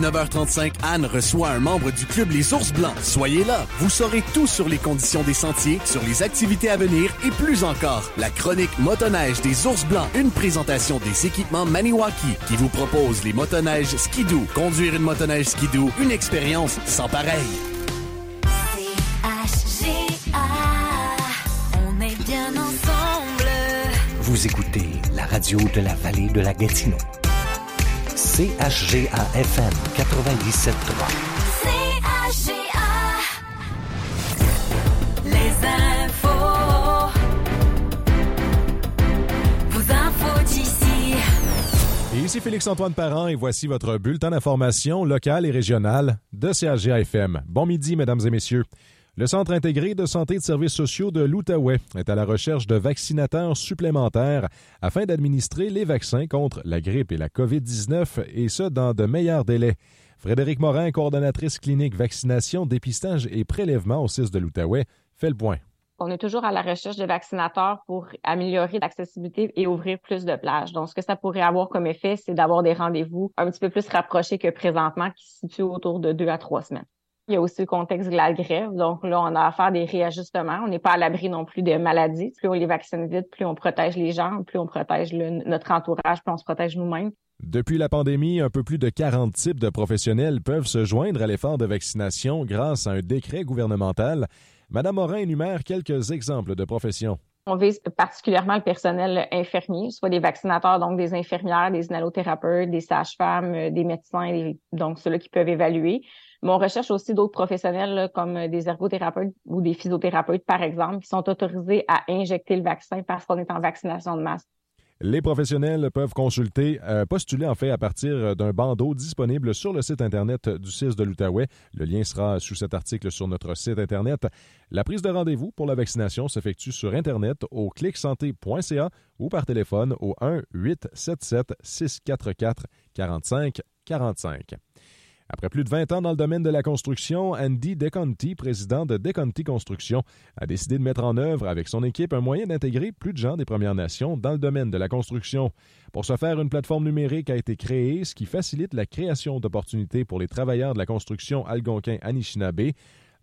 9h35, Anne reçoit un membre du club Les Ours Blancs. Soyez là. Vous saurez tout sur les conditions des sentiers, sur les activités à venir et plus encore. La chronique motoneige des Ours Blancs, une présentation des équipements Maniwaki qui vous propose les motoneiges Skidoo. Conduire une motoneige Skidoo, une expérience sans pareil. on est bien ensemble. Vous écoutez la radio de la vallée de la Gatineau. CHGA-FM 97.3. CHGA. Les infos. Vos infos d'ici. Et ici Félix-Antoine Parent et voici votre bulletin d'information locale et régionale de CHGA-FM. Bon midi, mesdames et messieurs. Le Centre intégré de santé et de services sociaux de l'Outaouais est à la recherche de vaccinateurs supplémentaires afin d'administrer les vaccins contre la grippe et la COVID-19 et ce dans de meilleurs délais. Frédéric Morin, coordonnatrice clinique vaccination, dépistage et prélèvement au CIS de l'Outaouais, fait le point. On est toujours à la recherche de vaccinateurs pour améliorer l'accessibilité et ouvrir plus de plages. Donc, ce que ça pourrait avoir comme effet, c'est d'avoir des rendez-vous un petit peu plus rapprochés que présentement, qui se situent autour de deux à trois semaines. Il y a aussi le contexte de la grève. Donc là, on a à faire des réajustements. On n'est pas à l'abri non plus de maladies. Plus on les vaccine vite, plus on protège les gens, plus on protège notre entourage, plus on se protège nous-mêmes. Depuis la pandémie, un peu plus de 40 types de professionnels peuvent se joindre à l'effort de vaccination grâce à un décret gouvernemental. Madame Morin énumère quelques exemples de professions. On vise particulièrement le personnel infirmier, soit des vaccinateurs, donc des infirmières, des inhalothérapeutes, des sages-femmes, des médecins, donc ceux-là qui peuvent évaluer. Mais on recherche aussi d'autres professionnels comme des ergothérapeutes ou des physiothérapeutes, par exemple, qui sont autorisés à injecter le vaccin parce qu'on est en vaccination de masse. Les professionnels peuvent consulter, euh, postuler en fait à partir d'un bandeau disponible sur le site Internet du CIS de l'Outaouais. Le lien sera sous cet article sur notre site Internet. La prise de rendez-vous pour la vaccination s'effectue sur Internet au clicsanté.ca ou par téléphone au 1-877-644-4545. Après plus de 20 ans dans le domaine de la construction, Andy DeConti, président de DeConti Construction, a décidé de mettre en œuvre avec son équipe un moyen d'intégrer plus de gens des Premières Nations dans le domaine de la construction. Pour ce faire, une plateforme numérique a été créée, ce qui facilite la création d'opportunités pour les travailleurs de la construction algonquin-anishinaabe.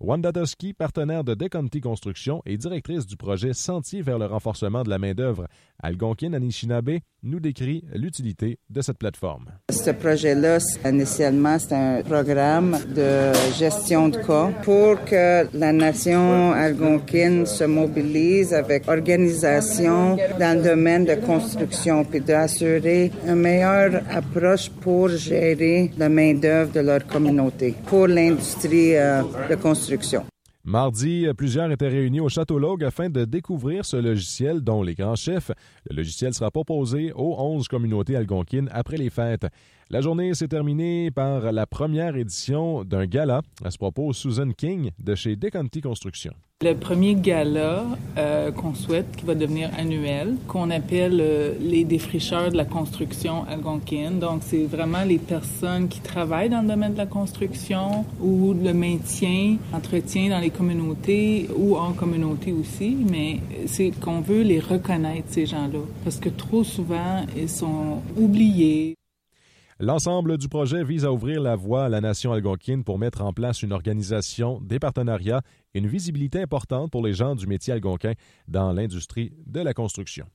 Wanda Dosky, partenaire de Deconti Construction et directrice du projet Sentier vers le renforcement de la main-d'œuvre Algonquin-Anishinaabe, nous décrit l'utilité de cette plateforme. Ce projet-là, initialement, c'est un programme de gestion de cas pour que la nation algonquine se mobilise avec organisation dans le domaine de construction, puis d'assurer une meilleure approche pour gérer la main-d'œuvre de leur communauté, pour l'industrie euh, de construction Mardi, plusieurs étaient réunis au Château Logue afin de découvrir ce logiciel dont les grands chefs. Le logiciel sera proposé aux 11 communautés algonquines après les fêtes. La journée s'est terminée par la première édition d'un gala. À ce propos, Susan King de chez Decanti Construction. Le premier gala euh, qu'on souhaite, qui va devenir annuel, qu'on appelle euh, les défricheurs de la construction algonquine. Donc, c'est vraiment les personnes qui travaillent dans le domaine de la construction ou le maintien, entretien dans les communautés ou en communauté aussi. Mais c'est qu'on veut les reconnaître, ces gens-là, parce que trop souvent, ils sont oubliés. L'ensemble du projet vise à ouvrir la voie à la nation algonquine pour mettre en place une organisation, des partenariats et une visibilité importante pour les gens du métier algonquin dans l'industrie de la construction.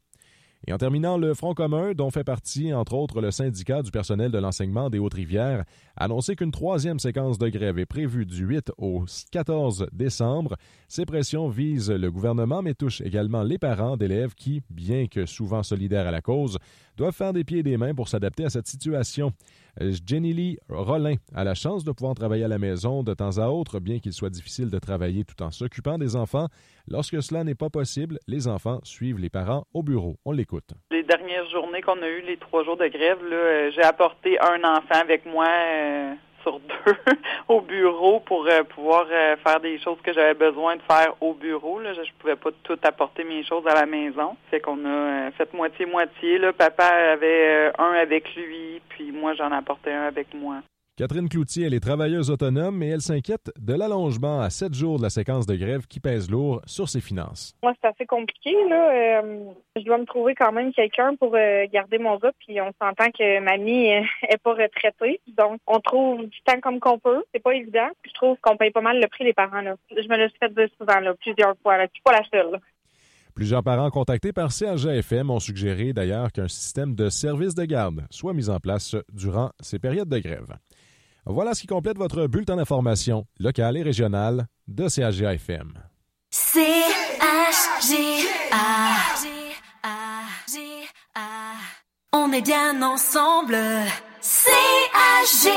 Et en terminant, le Front commun, dont fait partie entre autres le syndicat du personnel de l'enseignement des Hautes-Rivières, a annoncé qu'une troisième séquence de grève est prévue du 8 au 14 décembre. Ces pressions visent le gouvernement, mais touchent également les parents d'élèves qui, bien que souvent solidaires à la cause, doivent faire des pieds et des mains pour s'adapter à cette situation. Jenny Lee Rollin a la chance de pouvoir travailler à la maison de temps à autre, bien qu'il soit difficile de travailler tout en s'occupant des enfants. Lorsque cela n'est pas possible, les enfants suivent les parents au bureau. On l'écoute. Les dernières journées qu'on a eues, les trois jours de grève, euh, j'ai apporté un enfant avec moi. Euh, deux au bureau pour euh, pouvoir euh, faire des choses que j'avais besoin de faire au bureau. Là. Je, ne pouvais pas tout apporter mes choses à la maison. Fait qu'on a euh, fait moitié-moitié. Papa avait un avec lui, puis moi j'en apportais un avec moi. Catherine Cloutier, elle est travailleuse autonome et elle s'inquiète de l'allongement à sept jours de la séquence de grève qui pèse lourd sur ses finances. Moi, c'est assez compliqué. Là. Euh, je dois me trouver quand même quelqu'un pour euh, garder mon gars. Puis on s'entend que mamie n'est pas retraitée. Donc, on trouve du temps comme qu'on peut. C'est pas évident. je trouve qu'on paye pas mal le prix, les parents. Là. Je me le suis fait dire souvent, là, plusieurs fois. Là. Je suis pas la seule. Plusieurs parents contactés par CHGFM ont suggéré d'ailleurs qu'un système de service de garde soit mis en place durant ces périodes de grève. Voilà ce qui complète votre bulletin d'information local et régional de CHGA-FM. On est bien ensemble. CHGA.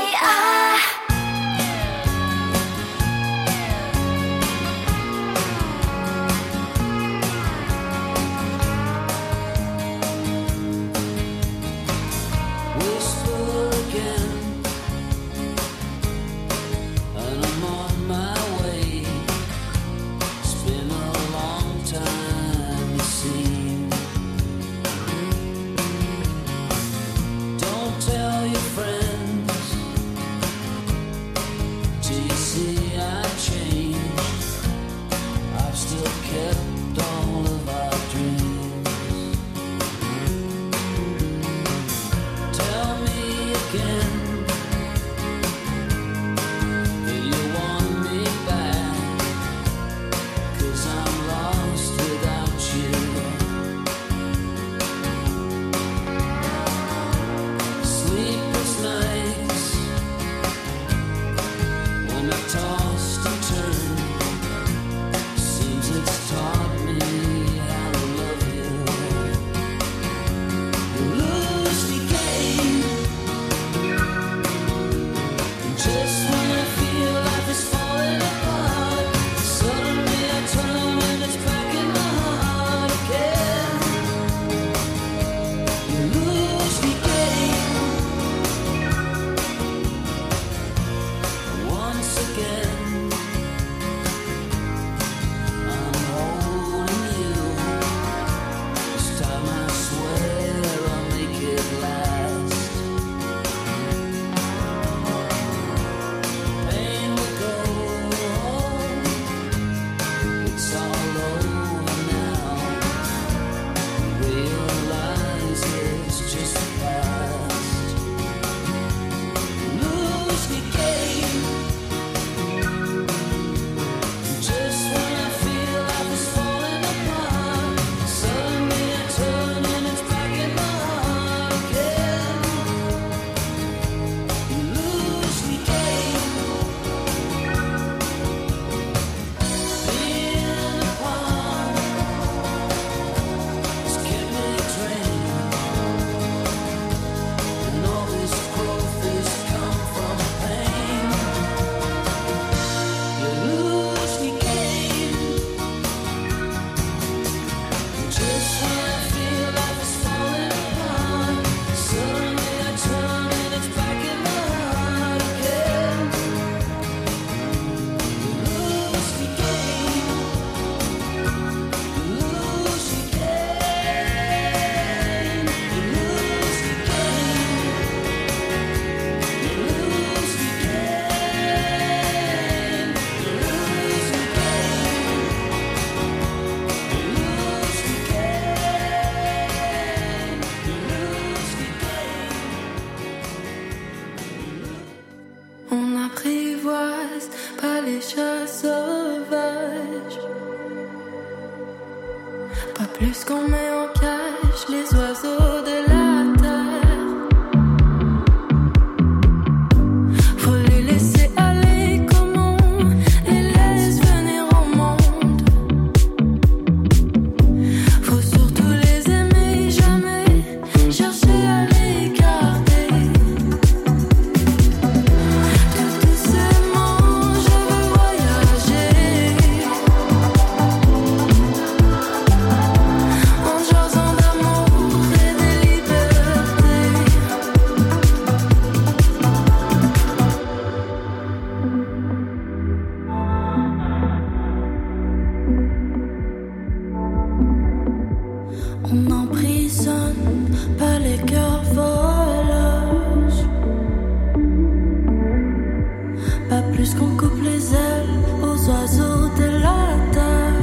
Pas plus qu'on coupe les ailes aux oiseaux de la terre.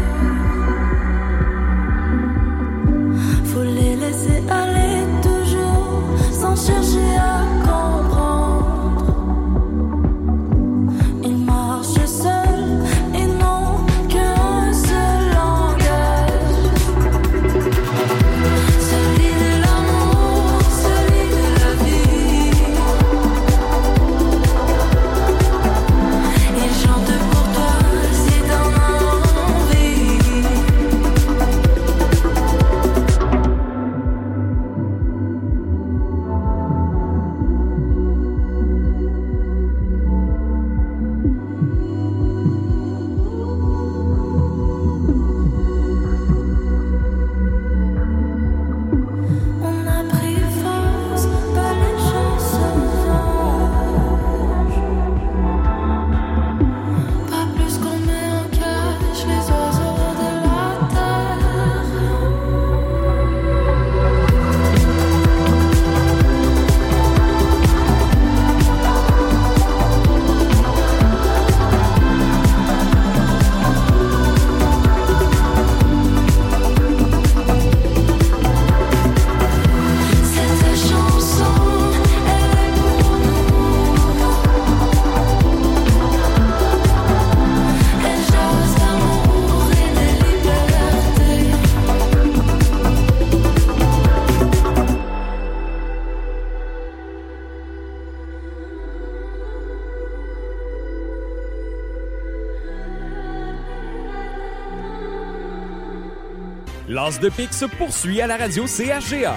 Faut les laisser aller toujours sans chercher à L'As de pique se poursuit à la radio CHGA.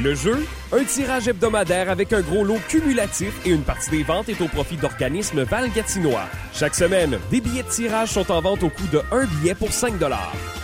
Le jeu, un tirage hebdomadaire avec un gros lot cumulatif et une partie des ventes est au profit d'organismes valgatinois. Chaque semaine, des billets de tirage sont en vente au coût de un billet pour 5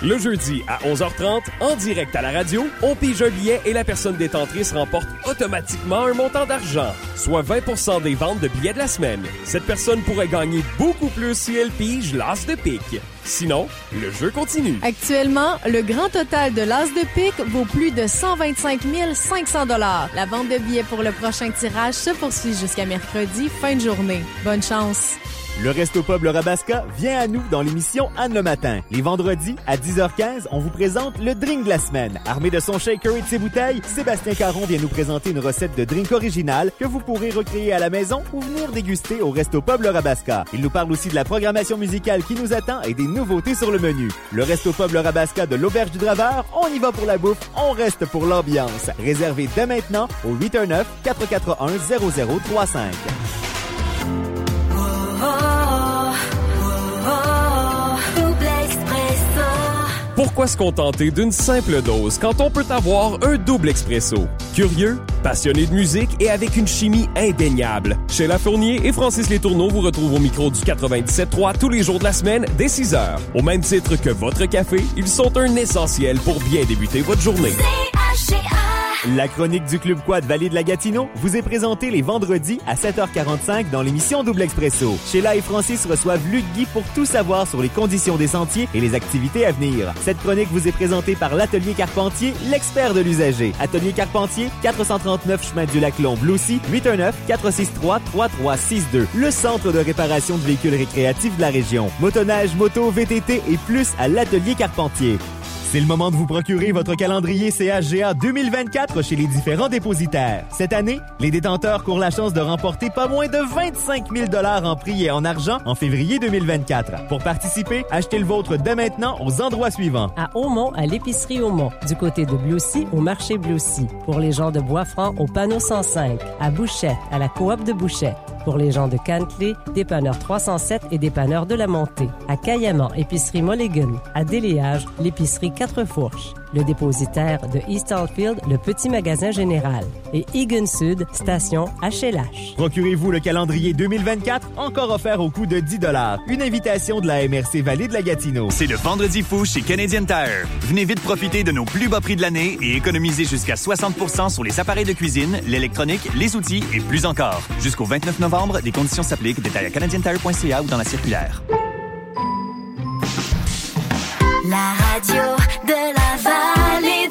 Le jeudi à 11h30, en direct à la radio, on pige un billet et la personne détentrice remporte automatiquement un montant d'argent, soit 20% des ventes de billets de la semaine. Cette personne pourrait gagner beaucoup plus si elle pige l'As de pique. Sinon, le jeu continue. Actuellement, le grand total de l'As de pique vaut plus de 125 500 dollars. La vente de billets pour le prochain tirage se poursuit jusqu'à mercredi, fin de journée. Bonne chance! Le Resto Pub Le Rabasca vient à nous dans l'émission Anne le matin. Les vendredis, à 10h15, on vous présente le drink de la semaine. Armé de son shaker et de ses bouteilles, Sébastien Caron vient nous présenter une recette de drink originale que vous pourrez recréer à la maison ou venir déguster au Resto Pub Le Rabasca. Il nous parle aussi de la programmation musicale qui nous attend et des nouveautés sur le menu. Le Resto Pub Le Rabasca de l'Auberge du Draveur, on y va pour la bouffe, on reste pour l'ambiance. Réservé dès maintenant au 819 441 0035. Pourquoi se contenter d'une simple dose quand on peut avoir un double expresso? Curieux, passionné de musique et avec une chimie indéniable. Chez La Fournier et Francis Létourneau vous retrouvent au micro du 97.3 tous les jours de la semaine dès 6 heures. Au même titre que votre café, ils sont un essentiel pour bien débuter votre journée. La chronique du Club Quad Vallée de la Gatineau vous est présentée les vendredis à 7h45 dans l'émission Double Expresso. Sheila et Francis reçoivent Luc Guy pour tout savoir sur les conditions des sentiers et les activités à venir. Cette chronique vous est présentée par l'Atelier Carpentier, l'expert de l'usager. Atelier Carpentier, 439 chemin du Lac-Long, Bloussy, 819-463-3362. Le centre de réparation de véhicules récréatifs de la région. Motonnage, moto, VTT et plus à l'Atelier Carpentier. C'est le moment de vous procurer votre calendrier CHGA 2024 chez les différents dépositaires. Cette année, les détenteurs courent la chance de remporter pas moins de 25 000 en prix et en argent en février 2024. Pour participer, achetez le vôtre dès maintenant aux endroits suivants. À Aumont, à l'épicerie Aumont. Du côté de Bloussy, au marché Bloussy. Pour les gens de Boisfranc, au panneau 105. À Bouchette, à la coop de Bouchette. Pour les gens de Cantley, dépanneur 307 et dépanneur de la Montée. À Caillaman, épicerie Mulligan. À Déléage, l'épicerie Quatre Fourches. Le dépositaire de East Alfield, le petit magasin général. Et Egan Sud, station HLH. Procurez-vous le calendrier 2024, encore offert au coût de 10 Une invitation de la MRC Vallée de la Gatineau. C'est le vendredi fou chez Canadian Tire. Venez vite profiter de nos plus bas prix de l'année et économiser jusqu'à 60% sur les appareils de cuisine, l'électronique, les outils et plus encore. Jusqu'au 29 novembre, des conditions s'appliquent. Détails à canadiantire.ca ou dans la circulaire. La radio de la vallée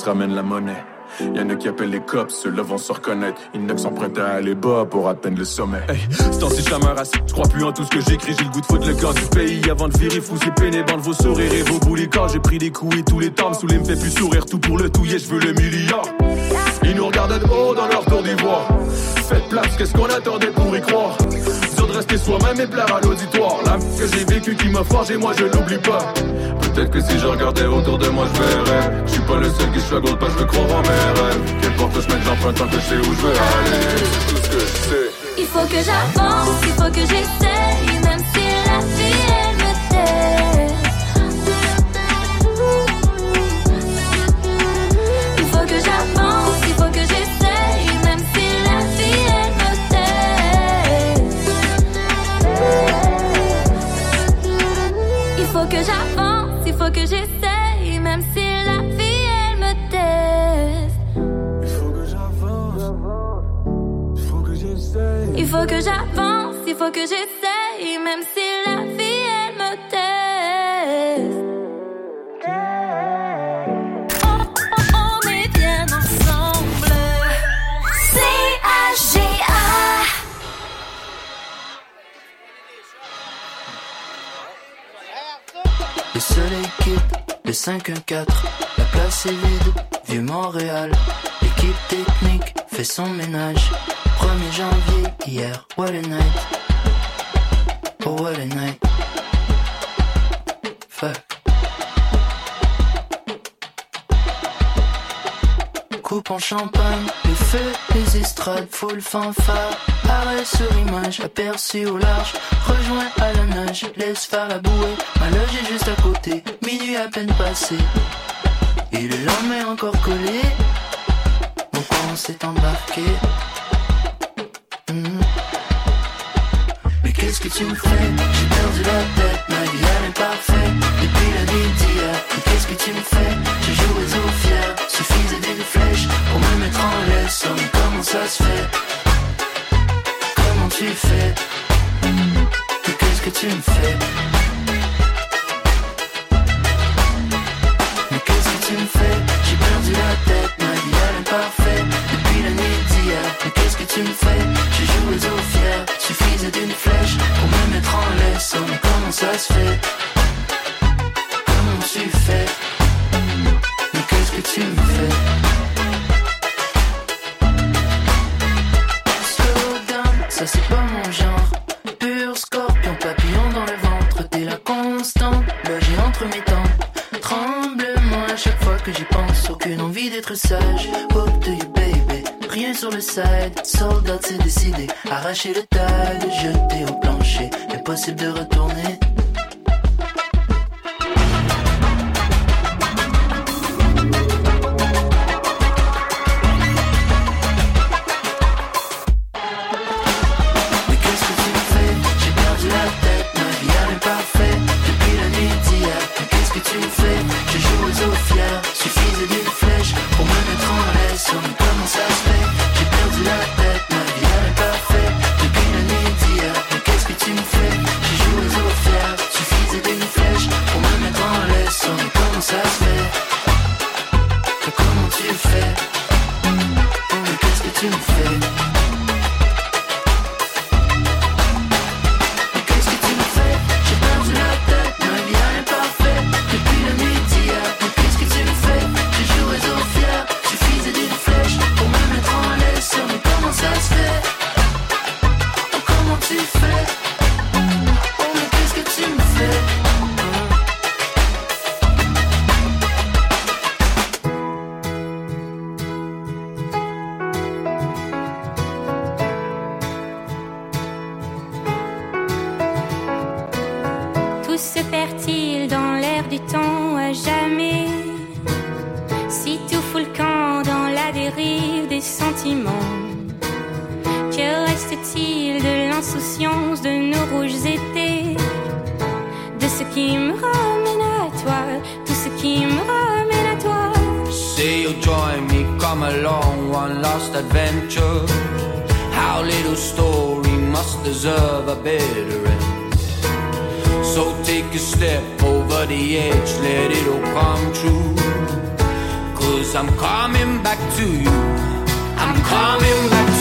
se ramènent la monnaie. Y'en a qui appellent les cops, ceux-là vont se reconnaître. Y'en a qui sont prêts à aller bas pour atteindre le sommet. Hey, c'est temps-ci, je je crois plus en tout ce que j'écris. J'ai le goût de foutre le cœur du pays avant de virer fou. C'est pénible vos sourires et vos boules quand j'ai pris des coups et tous les temps me saoulé me fait plus sourire. Tout pour le touiller, je veux le milliard. Ils nous regardent de haut dans leur tour d'ivoire. Faites place, qu'est-ce qu'on attendait pour y croire? De rester soi-même et plaire à l'auditoire. La que j'ai vécu qui m'a forgé, moi je l'oublie pas. Peut-être que si je regardais autour de moi, je verrais. Je suis pas le seul qui struggle, pas je croire en mes rêves. Qu'importe où je mets j'emprunte tant que je sais où je veux aller. Tout ce que je sais. Il faut que j'avance, il faut que j'essaye, même si la vie que j'avance, il faut que j'essaye, même si la vie elle me teste. Il faut que j'avance, il faut que j'essaye, même si le 5-1-4, la place est vide, vieux Montréal. L'équipe technique fait son ménage. 1er janvier, hier, what a night. Oh, what a night. Coupe en champagne, les feux, les estrades, full fanfare. Arrêt sur image, aperçu au large. Rejoint à la nage, laisse faire la bouée. Ma loge est juste à côté, minuit à peine passé. Et le lendemain encore collé. Mon on s'est embarqué. Mhm. Mais qu'est-ce que tu me fais? J'ai perdu la tête, ma vie elle est parfaite Depuis la nuit d'hier Mais qu'est-ce que tu me fais? Comment ça se fait? Comment tu fais? Mais qu'est-ce que tu me fais? Mais qu'est-ce que tu me fais? J'ai perdu la tête, ma vie elle est Depuis la nuit d'hier Mais qu'est-ce que tu me fais? Soldat c'est décidé Arracher le tag, jeter au plancher. Impossible de retourner sentiments. Que reste-t-il de l'insouciance de nos rouges étés? De ce qui me ramène à toi, tout ce qui me ramène à toi. See you join me, come along, one lost adventure. Our little story must deserve a better end. So take a step over the edge, let it all come true. Cause I'm coming back to you. coming back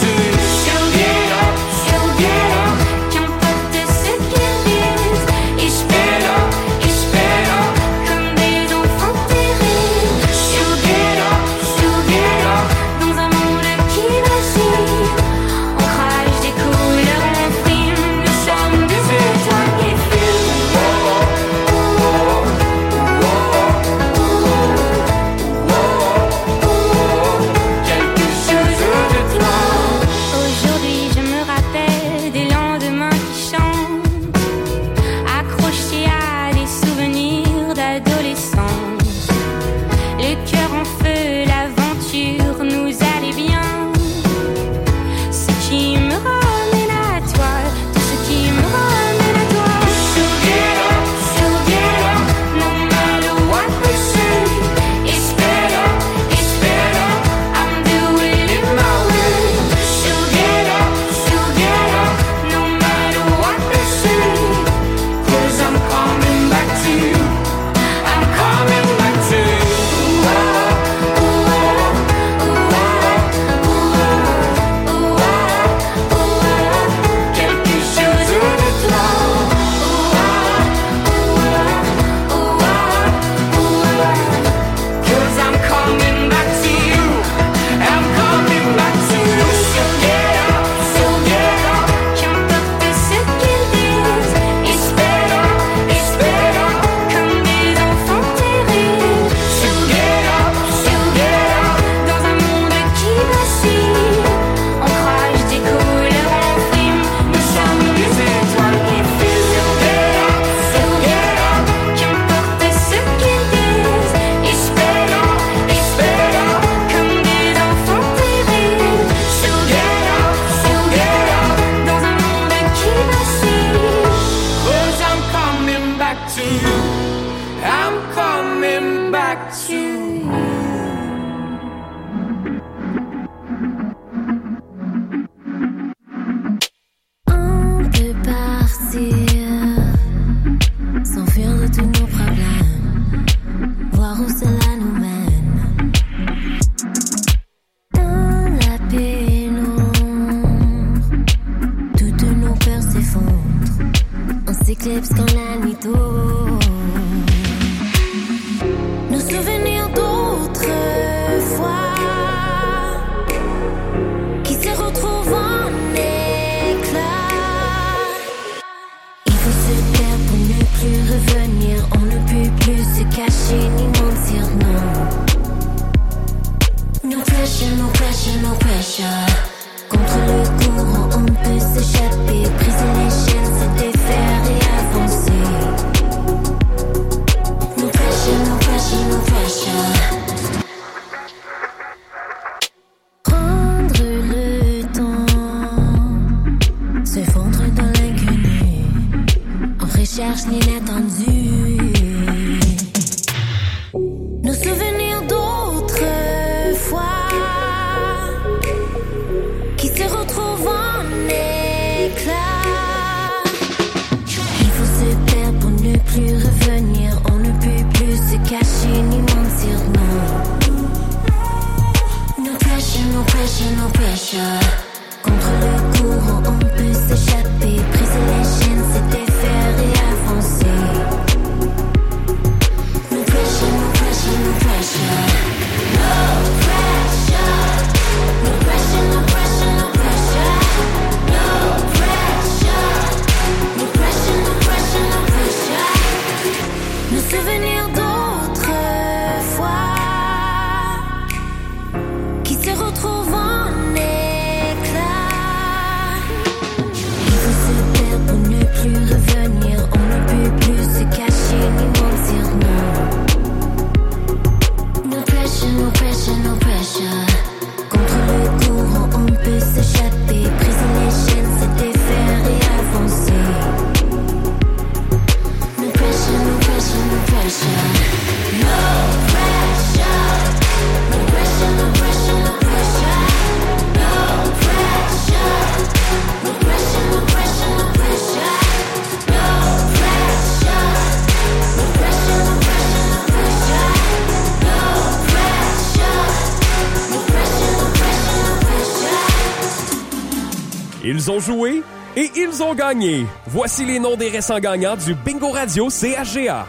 Ils ont joué et ils ont gagné. Voici les noms des récents gagnants du Bingo Radio CHGA.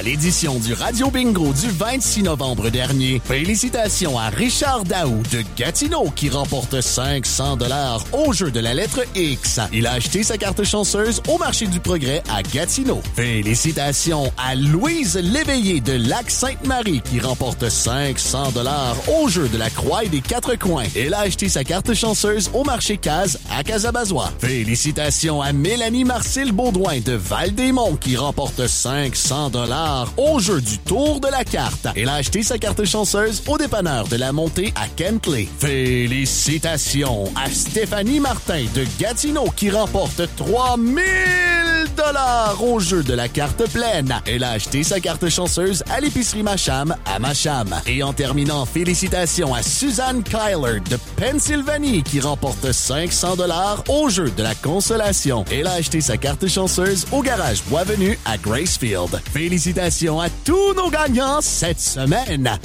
À l'édition du Radio Bingo du 26 novembre dernier, félicitations à Richard Daou de Gatineau qui remporte 500 dollars au jeu de la lettre X. Il a acheté sa carte chanceuse au marché du progrès à Gatineau. Félicitations à Louise Léveillé de Lac-Sainte-Marie qui remporte 500 dollars au jeu de la croix et des quatre coins. Elle a acheté sa carte chanceuse au marché Case à Casabazois. Félicitations à Mélanie Marcille Baudouin de Val-des-Monts qui remporte 500 dollars au jeu du tour de la carte. Elle a acheté sa carte chanceuse au dépanneur de la montée à Kentley. Félicitations à Stéphanie Martin de Gatineau qui remporte 3000 dollars au jeu de la carte pleine. Elle a acheté sa carte chanceuse à l'épicerie Macham à Macham. Et en terminant, félicitations à Suzanne Kyler de Pennsylvanie qui remporte 500 dollars au jeu de la consolation. Elle a acheté sa carte chanceuse au garage Boisvenu à Gracefield. Félicitations à tous nos gagnants cette semaine.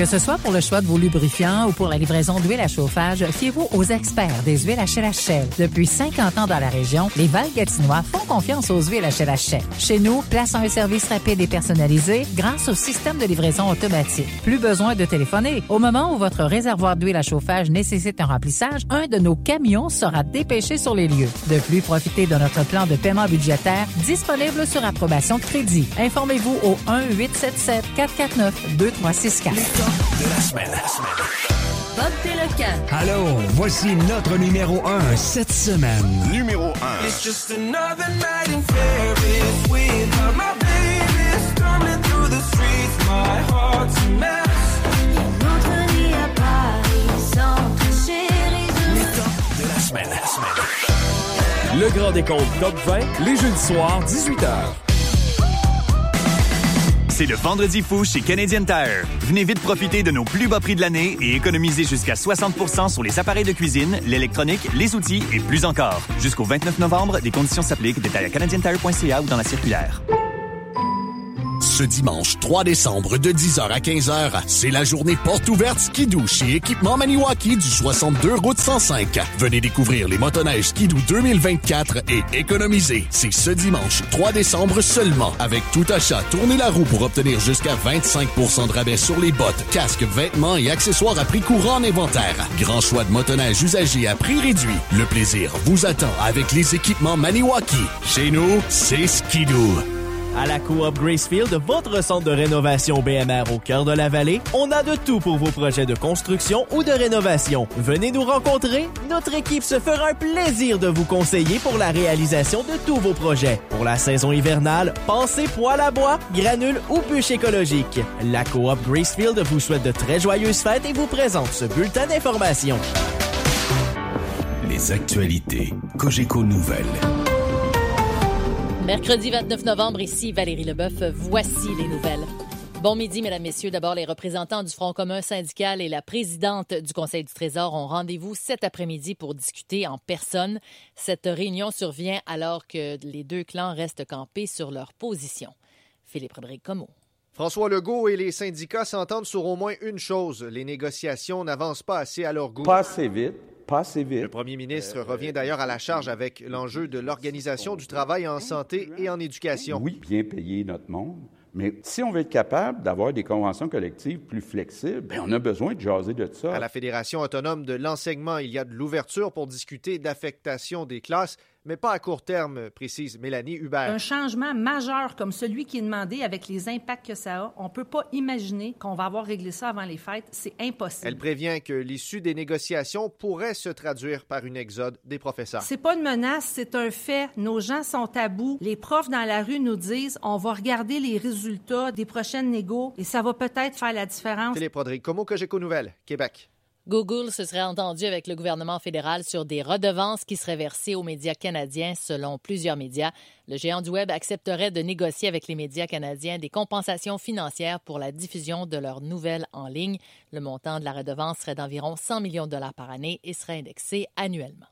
Que ce soit pour le choix de vos lubrifiants ou pour la livraison d'huile à chauffage, fiez-vous aux experts des huiles HLHL. Depuis 50 ans dans la région, les Val-Gatinois font confiance aux huiles HLHL. Chez nous, à un service rapide et personnalisé grâce au système de livraison automatique. Plus besoin de téléphoner. Au moment où votre réservoir d'huile à chauffage nécessite un remplissage, un de nos camions sera dépêché sur les lieux. De plus, profitez de notre plan de paiement budgétaire disponible sur approbation de crédit. Informez-vous au 1-877-449-2364. De la semaine. Bob Péloquin. Allô, voici notre numéro 1 cette semaine. Numéro 1. It's just another night in Paris without my baby stumbling through the streets. My heart's a mess. Notre vie à Paris sans ton chéri de De la semaine. Le grand décompte top 20, les jeudis soirs, 18h. C'est le vendredi fou chez Canadian Tire. Venez vite profiter de nos plus bas prix de l'année et économiser jusqu'à 60% sur les appareils de cuisine, l'électronique, les outils et plus encore. Jusqu'au 29 novembre, des conditions s'appliquent. Détails à canadiantire.ca ou dans la circulaire. Ce dimanche 3 décembre de 10h à 15h, c'est la journée porte ouverte Skidoo chez Équipement Maniwaki du 62 route 105. Venez découvrir les motoneiges Skidoo 2024 et économiser. C'est ce dimanche 3 décembre seulement. Avec tout achat, tournez la roue pour obtenir jusqu'à 25% de rabais sur les bottes, casques, vêtements et accessoires à prix courant en inventaire. Grand choix de motoneiges usagés à prix réduit. Le plaisir vous attend avec les équipements Maniwaki. Chez nous, c'est Skidoo. À la Coop Gracefield, votre centre de rénovation BMR au cœur de la vallée, on a de tout pour vos projets de construction ou de rénovation. Venez nous rencontrer, notre équipe se fera un plaisir de vous conseiller pour la réalisation de tous vos projets. Pour la saison hivernale, pensez poêle à bois, granules ou bûches écologiques. La Coop Gracefield vous souhaite de très joyeuses fêtes et vous présente ce bulletin d'information. Les actualités. Cogeco Nouvelles. Mercredi 29 novembre, ici Valérie Leboeuf. Voici les nouvelles. Bon midi, mesdames, messieurs. D'abord, les représentants du Front commun syndical et la présidente du Conseil du Trésor ont rendez-vous cet après-midi pour discuter en personne. Cette réunion survient alors que les deux clans restent campés sur leur position. Philippe Rodrigue Como. François Legault et les syndicats s'entendent sur au moins une chose. Les négociations n'avancent pas assez à leur goût. Pas assez vite. Vite. Le premier ministre revient d'ailleurs à la charge avec l'enjeu de l'organisation du travail en santé et en éducation. Oui, bien payer notre monde. Mais si on veut être capable d'avoir des conventions collectives plus flexibles, ben, on a besoin de jaser de ça. À la Fédération autonome de l'enseignement, il y a de l'ouverture pour discuter d'affectation des classes, mais pas à court terme, précise Mélanie Hubert. Un changement majeur comme celui qui est demandé avec les impacts que ça a, on ne peut pas imaginer qu'on va avoir réglé ça avant les fêtes. C'est impossible. Elle prévient que l'issue des négociations pourrait se traduire par une exode des professeurs. C'est pas une menace, c'est un fait. Nos gens sont à bout. Les profs dans la rue nous disent on va regarder les résultats des prochaines négos et ça va peut-être faire la différence. Philippe Rodrigue, Como Cogeco Nouvelles, Québec. Google se serait entendu avec le gouvernement fédéral sur des redevances qui seraient versées aux médias canadiens, selon plusieurs médias. Le géant du Web accepterait de négocier avec les médias canadiens des compensations financières pour la diffusion de leurs nouvelles en ligne. Le montant de la redevance serait d'environ 100 millions de dollars par année et serait indexé annuellement.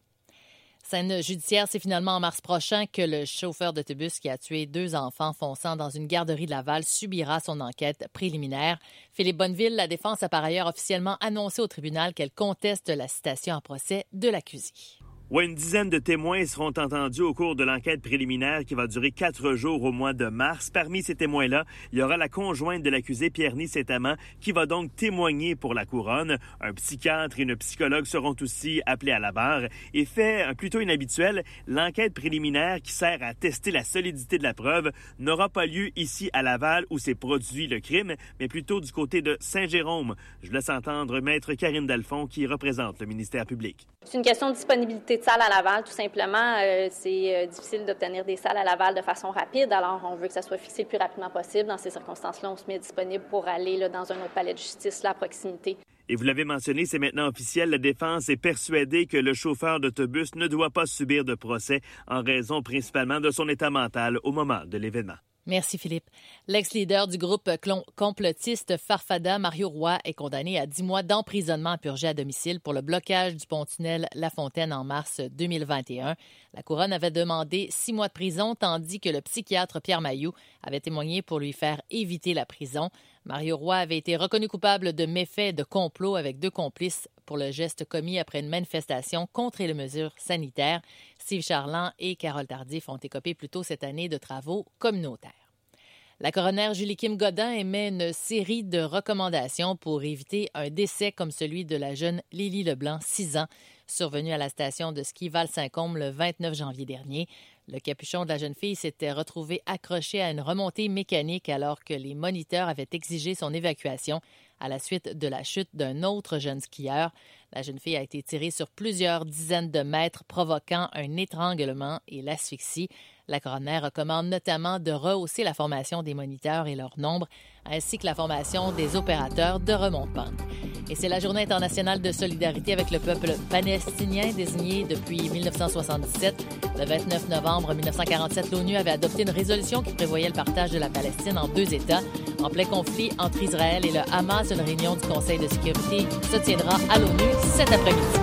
Scène judiciaire, c'est finalement en mars prochain que le chauffeur d'autobus qui a tué deux enfants fonçant dans une garderie de Laval subira son enquête préliminaire. Philippe Bonneville, la défense a par ailleurs officiellement annoncé au tribunal qu'elle conteste la citation en procès de l'accusé. Ouais, une dizaine de témoins seront entendus au cours de l'enquête préliminaire qui va durer quatre jours au mois de mars. Parmi ces témoins-là, il y aura la conjointe de l'accusé Pierre-Nys Sétaman qui va donc témoigner pour la couronne. Un psychiatre et une psychologue seront aussi appelés à la barre. Et fait plutôt inhabituel, l'enquête préliminaire qui sert à tester la solidité de la preuve n'aura pas lieu ici à Laval où s'est produit le crime, mais plutôt du côté de Saint-Jérôme. Je laisse entendre maître Karine Dalphon qui représente le ministère public. C'est une question de disponibilité de salles à Laval, tout simplement. Euh, c'est euh, difficile d'obtenir des salles à Laval de façon rapide, alors on veut que ça soit fixé le plus rapidement possible. Dans ces circonstances-là, on se met disponible pour aller là, dans un autre palais de justice là, à proximité. Et vous l'avez mentionné, c'est maintenant officiel. La défense est persuadée que le chauffeur d'autobus ne doit pas subir de procès en raison principalement de son état mental au moment de l'événement. Merci Philippe. L'ex-leader du groupe complotiste Farfada, Mario Roy, est condamné à 10 mois d'emprisonnement à purger à domicile pour le blocage du pont-tunnel La Fontaine en mars 2021. La couronne avait demandé six mois de prison, tandis que le psychiatre Pierre Mailloux avait témoigné pour lui faire éviter la prison. Mario Roy avait été reconnu coupable de méfaits de complot avec deux complices pour le geste commis après une manifestation contre les mesures sanitaires. Steve Charland et Carole Tardif ont écopé plus tôt cette année de travaux communautaires. La coroner Julie Kim Godin émet une série de recommandations pour éviter un décès comme celui de la jeune Lily Leblanc, 6 ans, survenue à la station de ski Val-Saint-Côme le 29 janvier dernier. Le capuchon de la jeune fille s'était retrouvé accroché à une remontée mécanique alors que les moniteurs avaient exigé son évacuation à la suite de la chute d'un autre jeune skieur. La jeune fille a été tirée sur plusieurs dizaines de mètres, provoquant un étranglement et l'asphyxie. La coroner recommande notamment de rehausser la formation des moniteurs et leur nombre, ainsi que la formation des opérateurs de remonte-pente. Et c'est la Journée internationale de solidarité avec le peuple palestinien désignée depuis 1977. Le 29 novembre 1947, l'ONU avait adopté une résolution qui prévoyait le partage de la Palestine en deux États. En plein conflit entre Israël et le Hamas, une réunion du Conseil de sécurité se tiendra à l'ONU cet après-midi.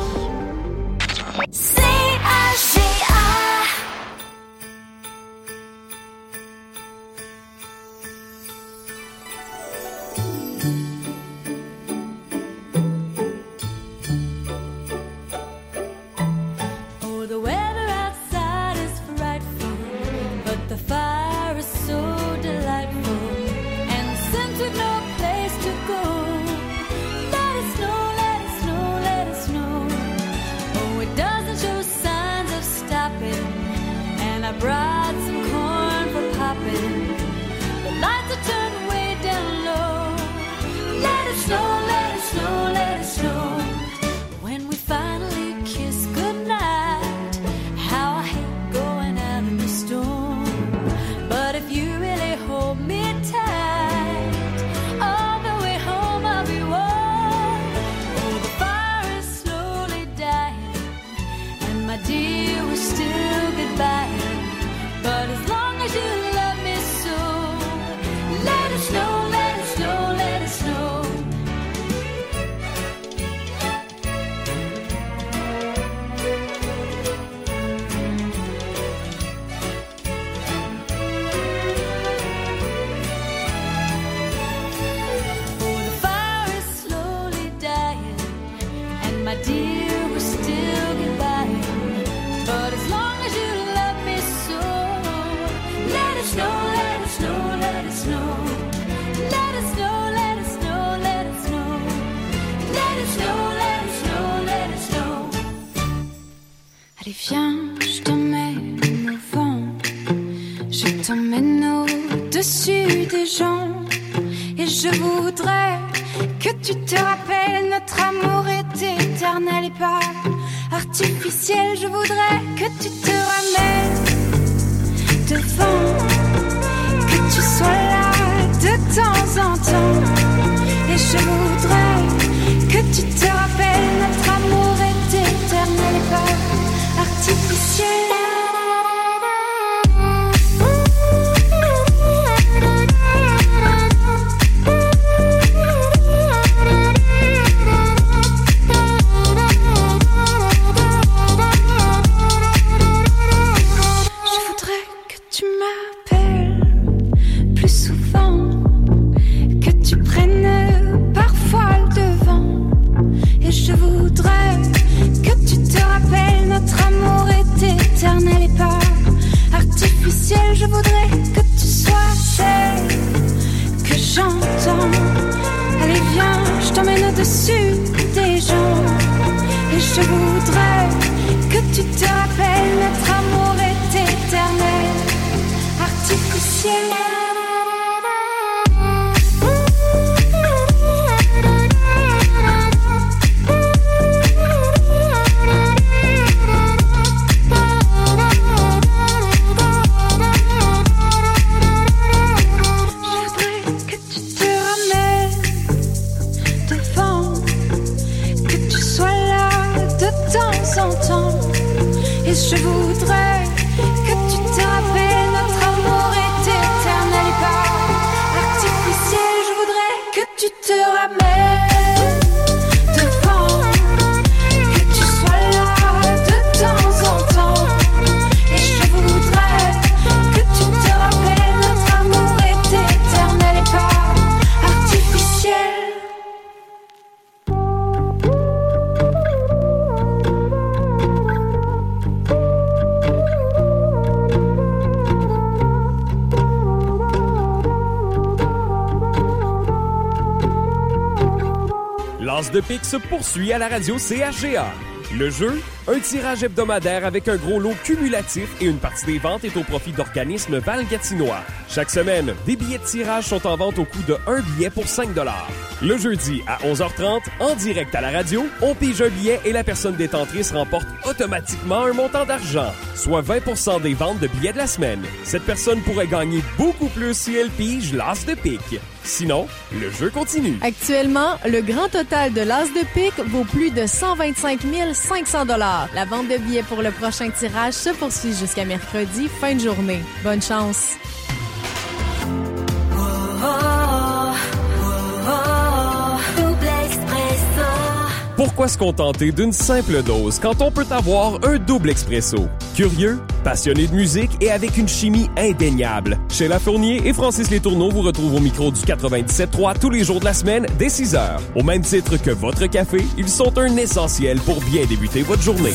voudrais que tu sois celle que j'entends. Allez, viens, je t'emmène au-dessus des gens. Et je voudrais que tu te rappelles, notre amour est éternel, artificiel. Se poursuit à la radio CHGA. Le jeu, un tirage hebdomadaire avec un gros lot cumulatif et une partie des ventes est au profit d'organismes Val-Gatinois. Chaque semaine, des billets de tirage sont en vente au coût de 1 billet pour 5 Le jeudi à 11h30, en direct à la radio, on pige un billet et la personne détentrice remporte automatiquement un montant d'argent, soit 20% des ventes de billets de la semaine. Cette personne pourrait gagner beaucoup plus si elle pige l'As de pique. Sinon, le jeu continue. Actuellement, le grand total de l'As de pique vaut plus de 125 500 La vente de billets pour le prochain tirage se poursuit jusqu'à mercredi, fin de journée. Bonne chance! Pourquoi se contenter d'une simple dose quand on peut avoir un double expresso? Curieux, passionné de musique et avec une chimie indéniable. Chez La Fournier et Francis Létourneau vous retrouvent au micro du 97.3 tous les jours de la semaine dès 6 heures. Au même titre que votre café, ils sont un essentiel pour bien débuter votre journée.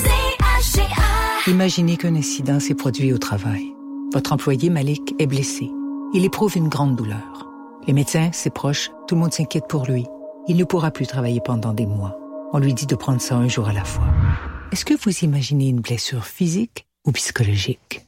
Imaginez qu'un incident s'est produit au travail. Votre employé Malik est blessé. Il éprouve une grande douleur. Les médecins, ses proches, tout le monde s'inquiète pour lui. Il ne pourra plus travailler pendant des mois. On lui dit de prendre ça un jour à la fois. Est-ce que vous imaginez une blessure physique ou psychologique?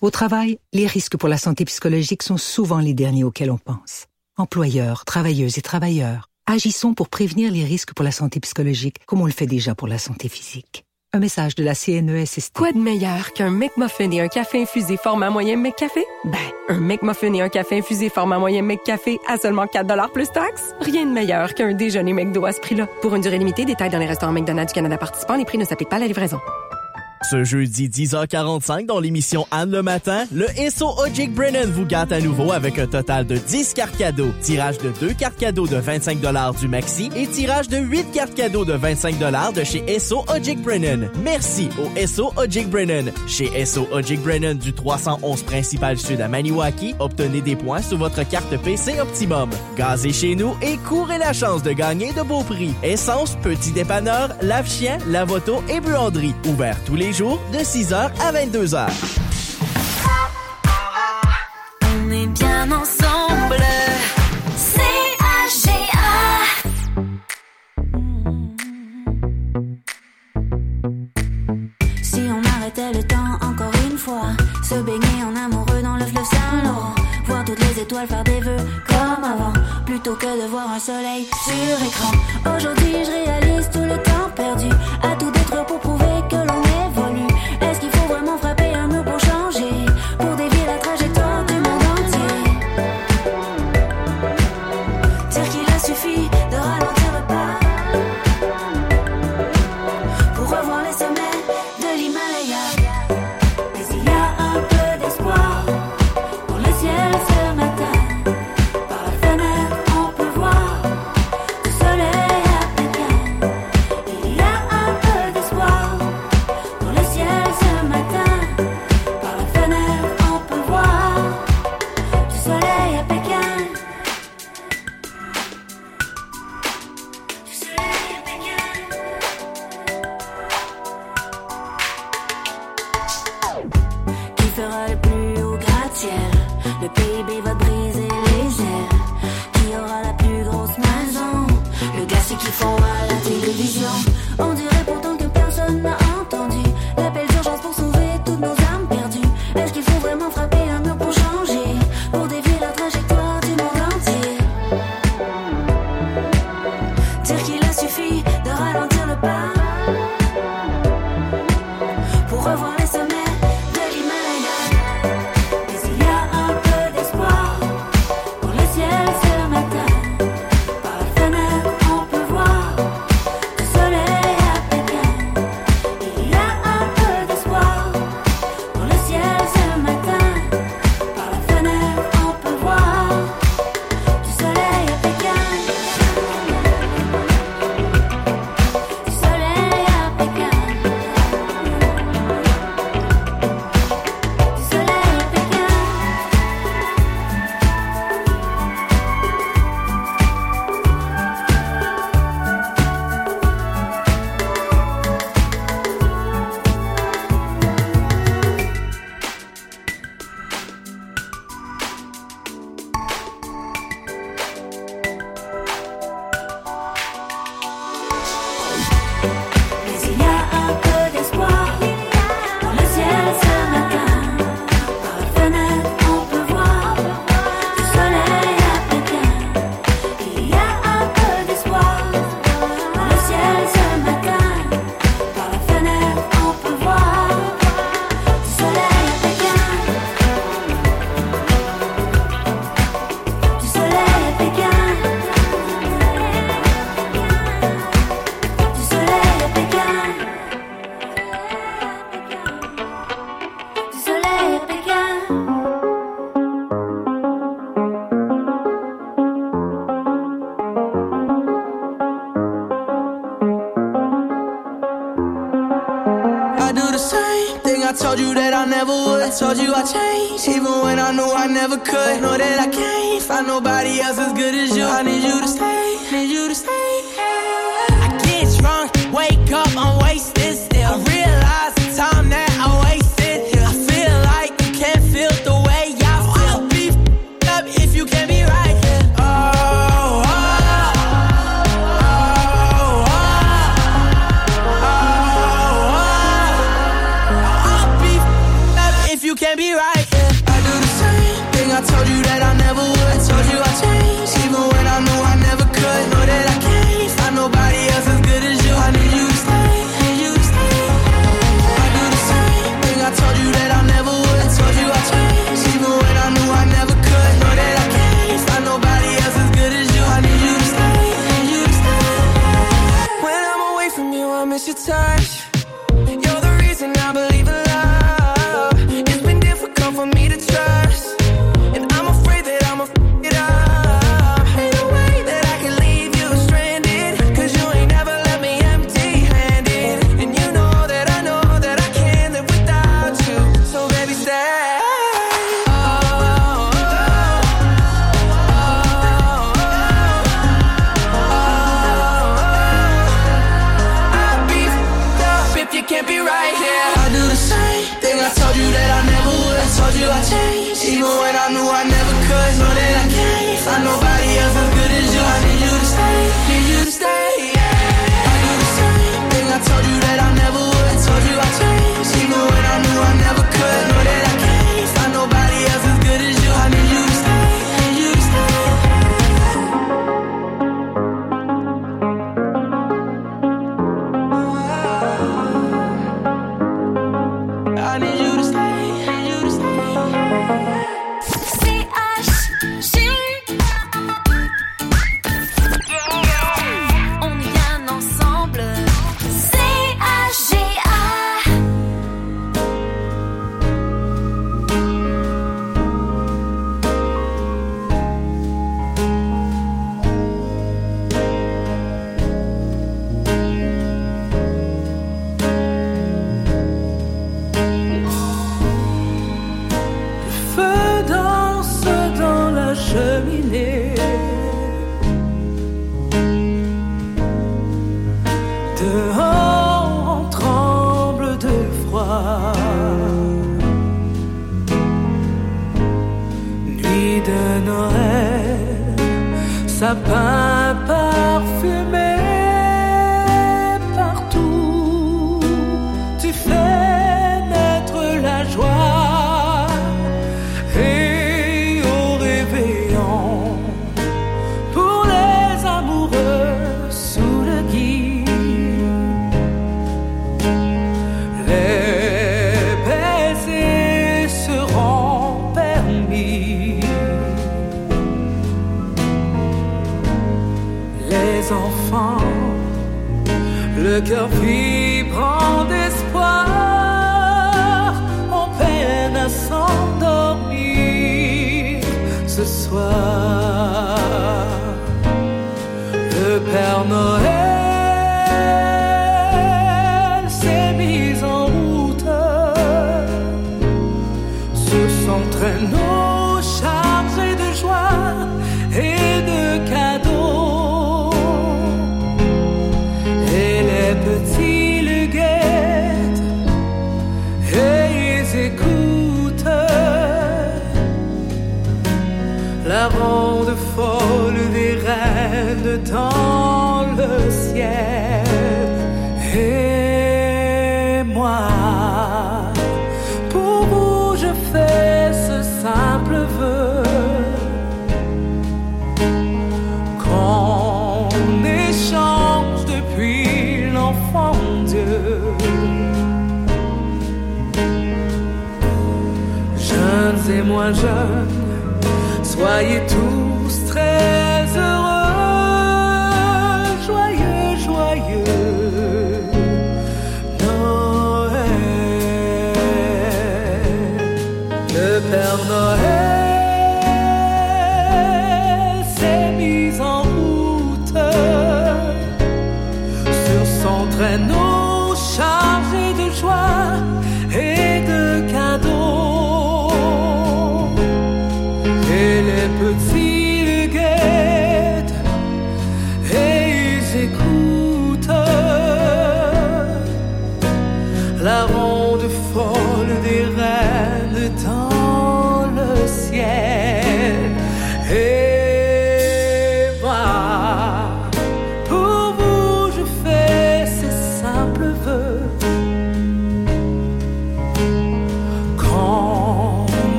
Au travail, les risques pour la santé psychologique sont souvent les derniers auxquels on pense. Employeurs, travailleuses et travailleurs, agissons pour prévenir les risques pour la santé psychologique comme on le fait déjà pour la santé physique. Un message de la E CNESST. Quoi de meilleur qu'un McMuffin et un café infusé format moyen McCafé? Ben, un McMuffin et un café infusé format moyen McCafé à seulement 4 plus taxes? Rien de meilleur qu'un déjeuner McDo à ce prix-là. Pour une durée limitée, détails dans les restaurants McDonald's du Canada participants, les prix ne s'appliquent pas à la livraison. Ce jeudi 10h45 dans l'émission Anne le matin, le Esso Ojic Brennan vous gâte à nouveau avec un total de 10 cartes cadeaux. Tirage de 2 cartes cadeaux de 25 du Maxi et tirage de 8 cartes cadeaux de 25 de chez Esso Ojic Brennan. Merci au Esso Ojic Brennan. Chez Esso Ojic Brennan du 311 principal sud à Maniwaki, obtenez des points sur votre carte PC Optimum. Gazez chez nous et courez la chance de gagner de beaux prix. Essence, petit dépanneur, lave-chien, lave-auto et buanderie. Ouvert tous les de 6h à 22h. On est bien ensemble. Si on arrêtait le temps encore une fois, se baigner en amoureux dans le fleuve Saint-Laurent, voir toutes les étoiles faire des vœux comme avant, plutôt que de voir un soleil sur écran. Aujourd'hui, je réalise tout le temps perdu, à tout détruire pour prouver et moins jeunes, soyez tous très heureux.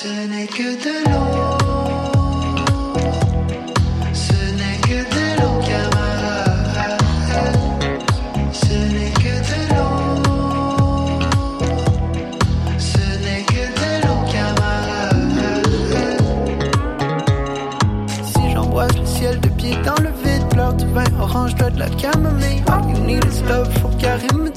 Ce n'est que de l'eau. Ce n'est que de l'eau, camarade. Ce n'est que de l'eau. Ce n'est que de l'eau, camarade. Si j'embrasse le ciel de pied dans le vide, pleure du vin orange, doigt de la camomille. All need love, carrément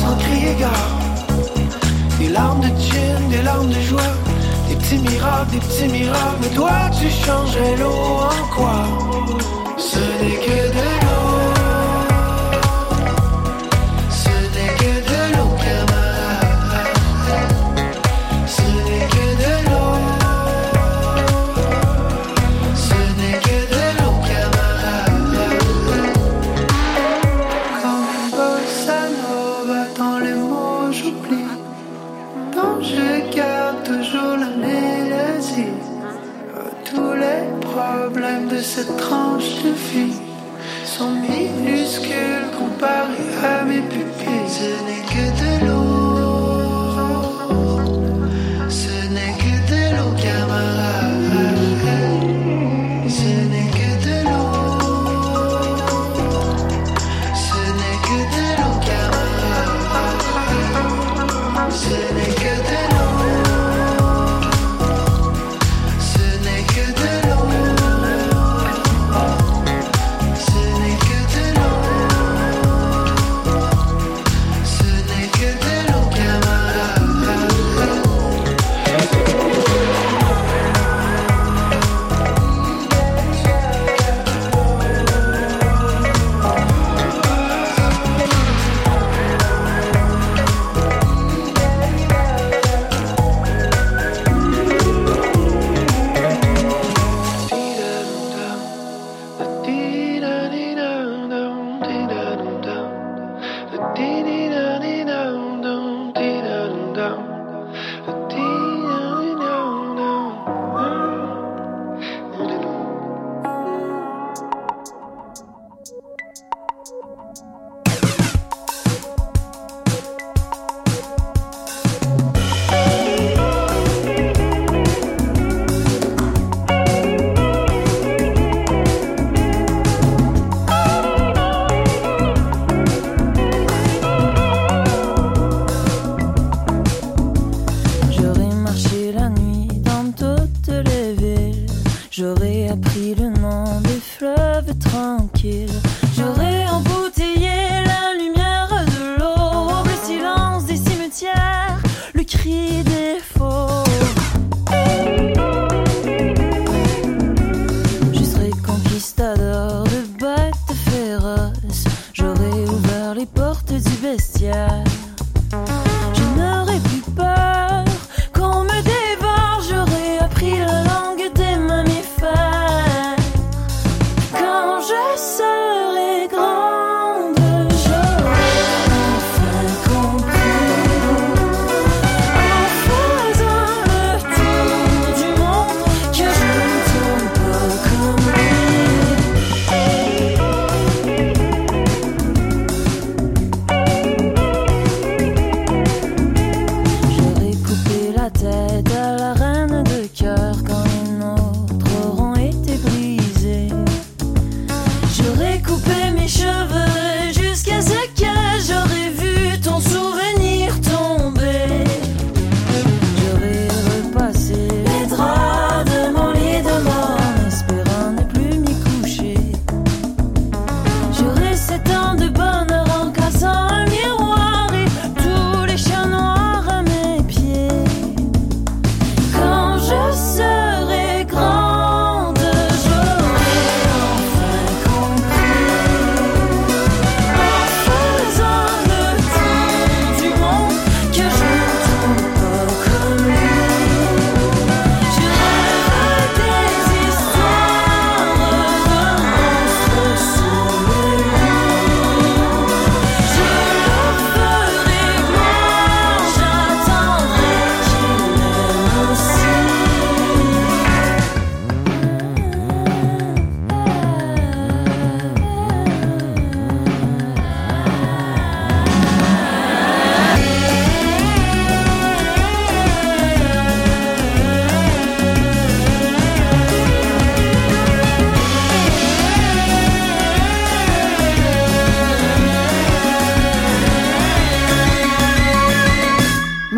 sans crier gare. Des larmes de gin, des larmes de joie, des petits miracles, des petits miracles. Mais toi, tu changerais l'eau en quoi? Ce n'est que de l'eau. multiplie. Je garde toujours la mélodie. Tous les problèmes de cette tranche de vie sont minuscules comparés à mes pupilles.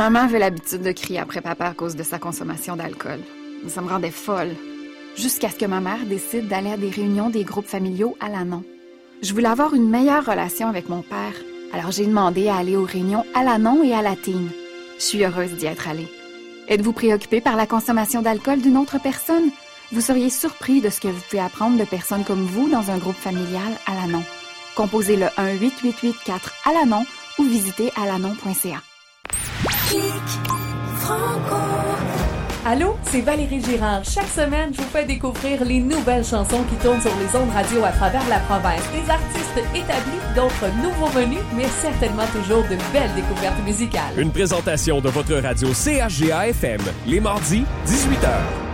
Maman avait l'habitude de crier après papa à cause de sa consommation d'alcool. Ça me rendait folle. Jusqu'à ce que ma mère décide d'aller à des réunions des groupes familiaux à l'Anon. Je voulais avoir une meilleure relation avec mon père, alors j'ai demandé à aller aux réunions à l'Anon et à la Tine. Je suis heureuse d'y être allée. Êtes-vous préoccupé par la consommation d'alcool d'une autre personne? Vous seriez surpris de ce que vous pouvez apprendre de personnes comme vous dans un groupe familial à l'Anon. Composez le 1-888-4 à l'Anon ou visitez alanon.ca. Franco. Allô, c'est Valérie Girard. Chaque semaine, je vous fais découvrir les nouvelles chansons qui tournent sur les ondes radio à travers la province. Des artistes établis, d'autres nouveaux venus, mais certainement toujours de belles découvertes musicales. Une présentation de votre radio CHGA FM, les mardis, 18h.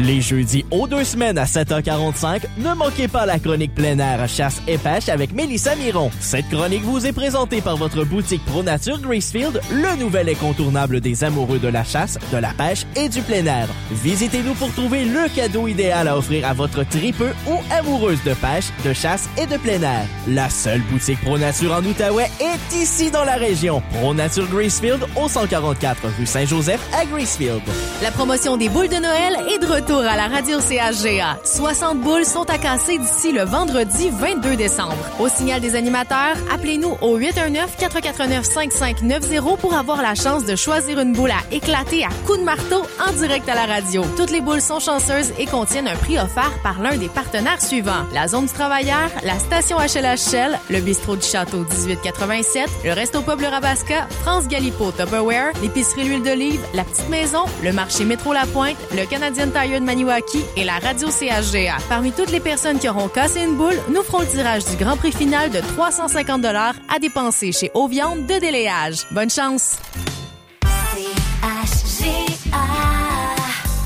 Les jeudis aux deux semaines à 7h45, ne manquez pas la chronique plein air chasse et pêche avec Mélissa Miron. Cette chronique vous est présentée par votre boutique Pro Nature Gracefield, le nouvel incontournable des amoureux de la chasse, de la pêche et du plein air. Visitez-nous pour trouver le cadeau idéal à offrir à votre tripeux ou amoureuse de pêche, de chasse et de plein air. La seule boutique Pro Nature en Outaouais est ici dans la région. Pro Nature Gracefield au 144 rue Saint-Joseph à Gracefield. La promotion des boules de Noël est de retour à la radio CHGA. 60 boules sont à casser d'ici le vendredi 22 décembre. Au signal des animateurs, appelez-nous au 819-449-5590 pour avoir la chance de choisir une boule à éclater à coups de marteau en direct à la radio. Toutes les boules sont chanceuses et contiennent un prix offert par l'un des partenaires suivants. La Zone du Travailleur, la station HLHL, le bistrot du Château 1887, le Resto Pub Le Rabasca, France Galipo Tupperware, l'épicerie L'Huile d'Olive, la Petite Maison, le marché Métro La Pointe, le Canadian Tire de Maniwaki et la radio CHGA. Parmi toutes les personnes qui auront cassé une boule, nous ferons le tirage du grand prix final de 350 à dépenser chez Oviande de Déléage. Bonne chance! CHGA,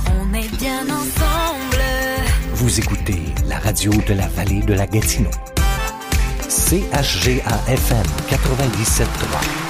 on est bien ensemble. Vous écoutez la radio de la vallée de la Gatineau. CHGA FM 97.3.